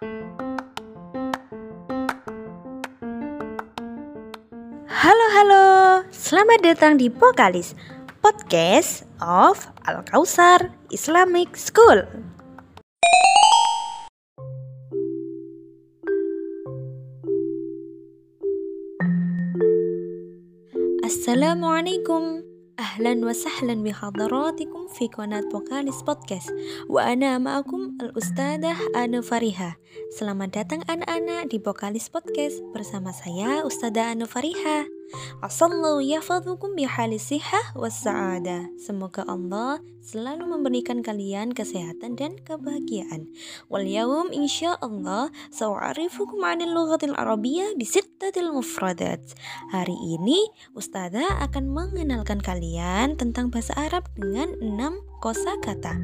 Halo halo, selamat datang di Pokalis Podcast of Al Kausar Islamic School. Assalamualaikum أهلا وسهلا بحضراتكم في قناة Vokalis Podcast وأنا معكم الأستاذة Anu Fariha Selamat datang anak-anak di Vokalis Podcast bersama saya Ustazah Anu Fariha Semoga Allah selalu memberikan kalian kesehatan dan kebahagiaan. Wal yawm insyaallah sa'arifukum anil lughatil arabiyyah bisittatil mufradat. Hari ini Ustazah akan mengenalkan kalian tentang bahasa Arab dengan enam kosakata.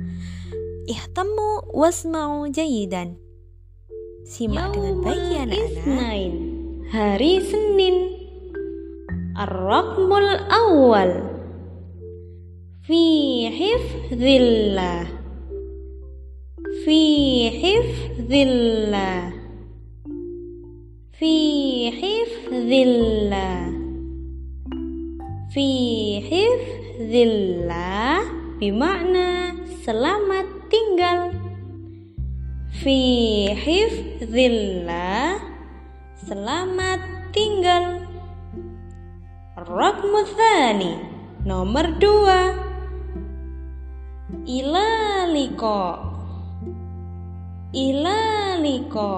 Ihtamu wasma'u jayidan Simak dengan baik ya anak-anak. Hari Senin Ar-Rakmul Awal Fi Hifzillah Fi Hifzillah Fi Hifzillah Fi Hifzillah Bimakna selamat tinggal. Fi Hifzillah Selamat tinggal. Rakmu Nomor dua. Ilaliko. Ilaliko.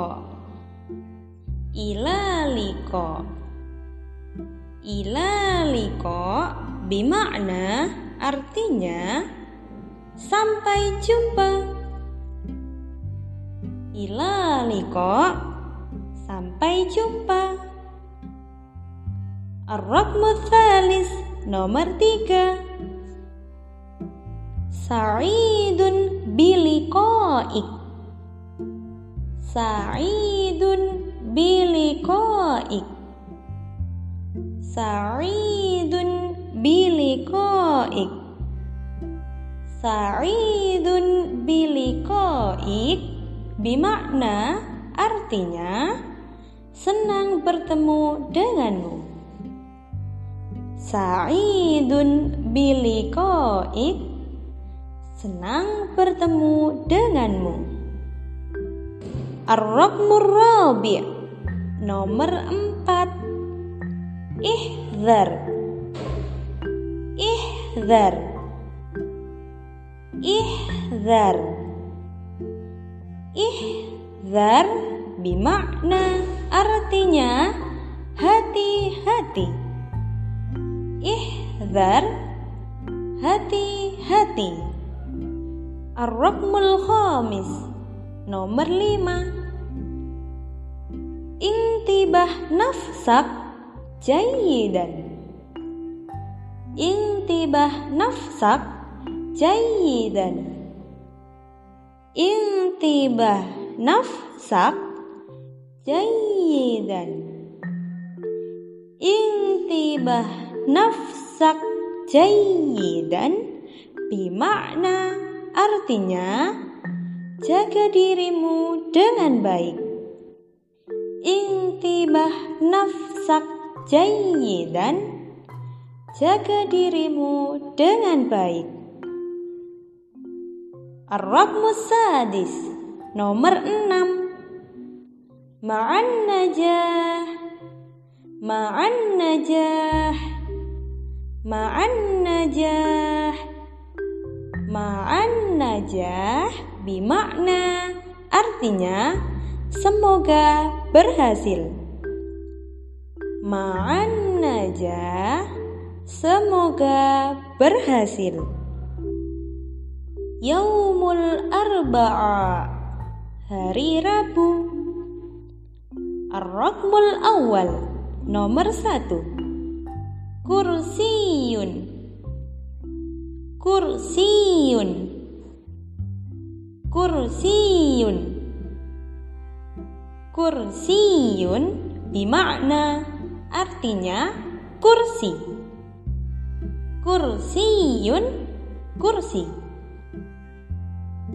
Ilaliko. Ilaliko Bimakna artinya Sampai jumpa. Ilaliko Sampai jumpa Ar-Rakmu Thalis Nomor tiga. Sa'idun biliqa'ik Sa'idun biliqa'ik Sa'idun biliqa'ik Sa'idun biliqa'ik Bimakna artinya senang bertemu denganmu Sa'idun biliqa'ik. Senang bertemu denganmu. Ar-Raqmur Rabi' Nomor empat. Ihzar. Ihzar. Ihzar. Ihzar Bimakna artinya hati-hati Ihzar Hati-hati. Ar-Raqmul Khamis Nomor lima. Intibah nafsak Jayidan Intibah nafsak Jayidan Intibah nafsak Jayidan Intibah nafsak jayidan bimakna artinya jaga dirimu dengan baik. Intibah nafsak jayidan jaga dirimu dengan baik. Ar-Raqmu Sadis Nomor 6 Ma'an najah Ma'an najah Ma'an najah. Ma'an najah bimakna. Artinya semoga berhasil. Ma'an najah semoga berhasil. Yaumul Arba'a hari Rabu. Ar-Rakmul Awal nomor satu kursiyun kursiyun kursiyun kursiyun bimakna artinya kursi. Kursiyun kursi.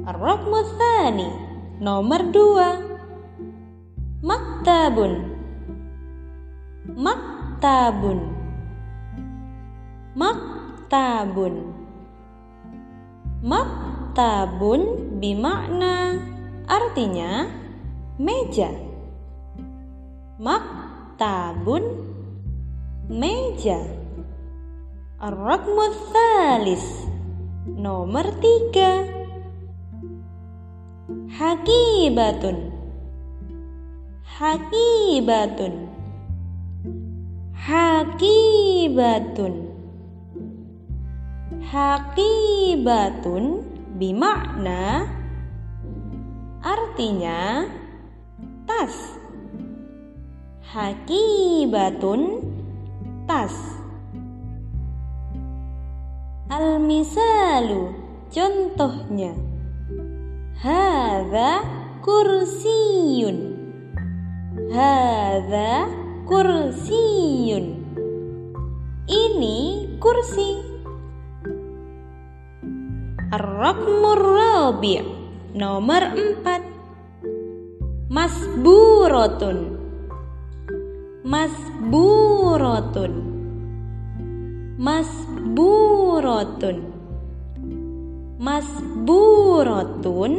Ar-Rakmu Nomor dua. Maktabun. Maktabun maktabun. Maktabun bimakna artinya meja. Maktabun meja. Ar-Rakmu Thalis Nomor tiga. Hakibatun. Hakibatun. Hakibatun Hakibatun Bimakna. Artinya Tas. Hakibatun Tas. Al-misalu Contohnya. Hadha kursiyun. Hadha kursiyun. Ini kursi Ar-Rakmur Rabi' Nomor empat. Masburotun Masburotun Masburotun Masburotun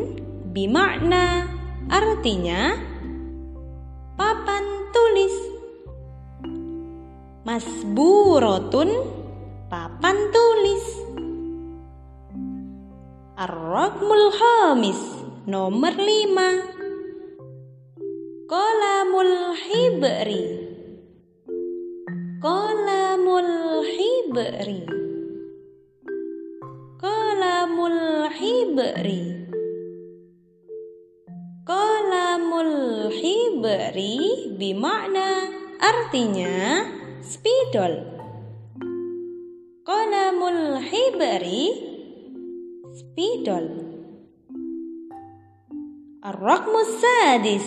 Bimakna Artinya Papan tulis. Masburotun Papan tulis Ar-Rakmul Hamis Nomor lima. Kolamul Hibri. Kolamul Hibri. Kolamul Hibri. Kolamul Hibri Bimakna Artinya Spidol. Kolamul Hibri Spidol Ar-Rakmus Sadis.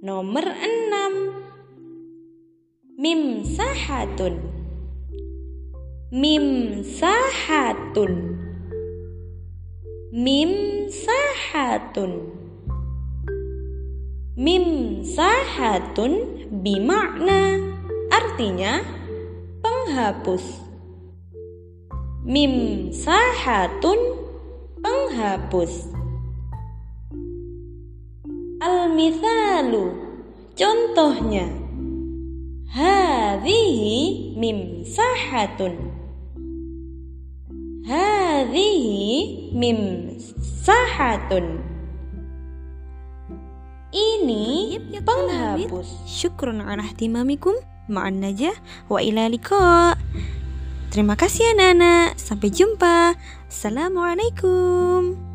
Nomor enam. Mimsahatun. Mimsahatun. Mimsahatun. Mimsahatun bimakna. Artinya penghapus. Mimsahatun penghapus. Al-mithalu. Contohnya. Hadhihi mimsahatun. Hadhihi mimsahatun. Ini penghapus. Syukron ala ihtimamikum Ma'an najah. Wa ila liqa Terima kasih anak-anak Sampai jumpa. Assalamualaikum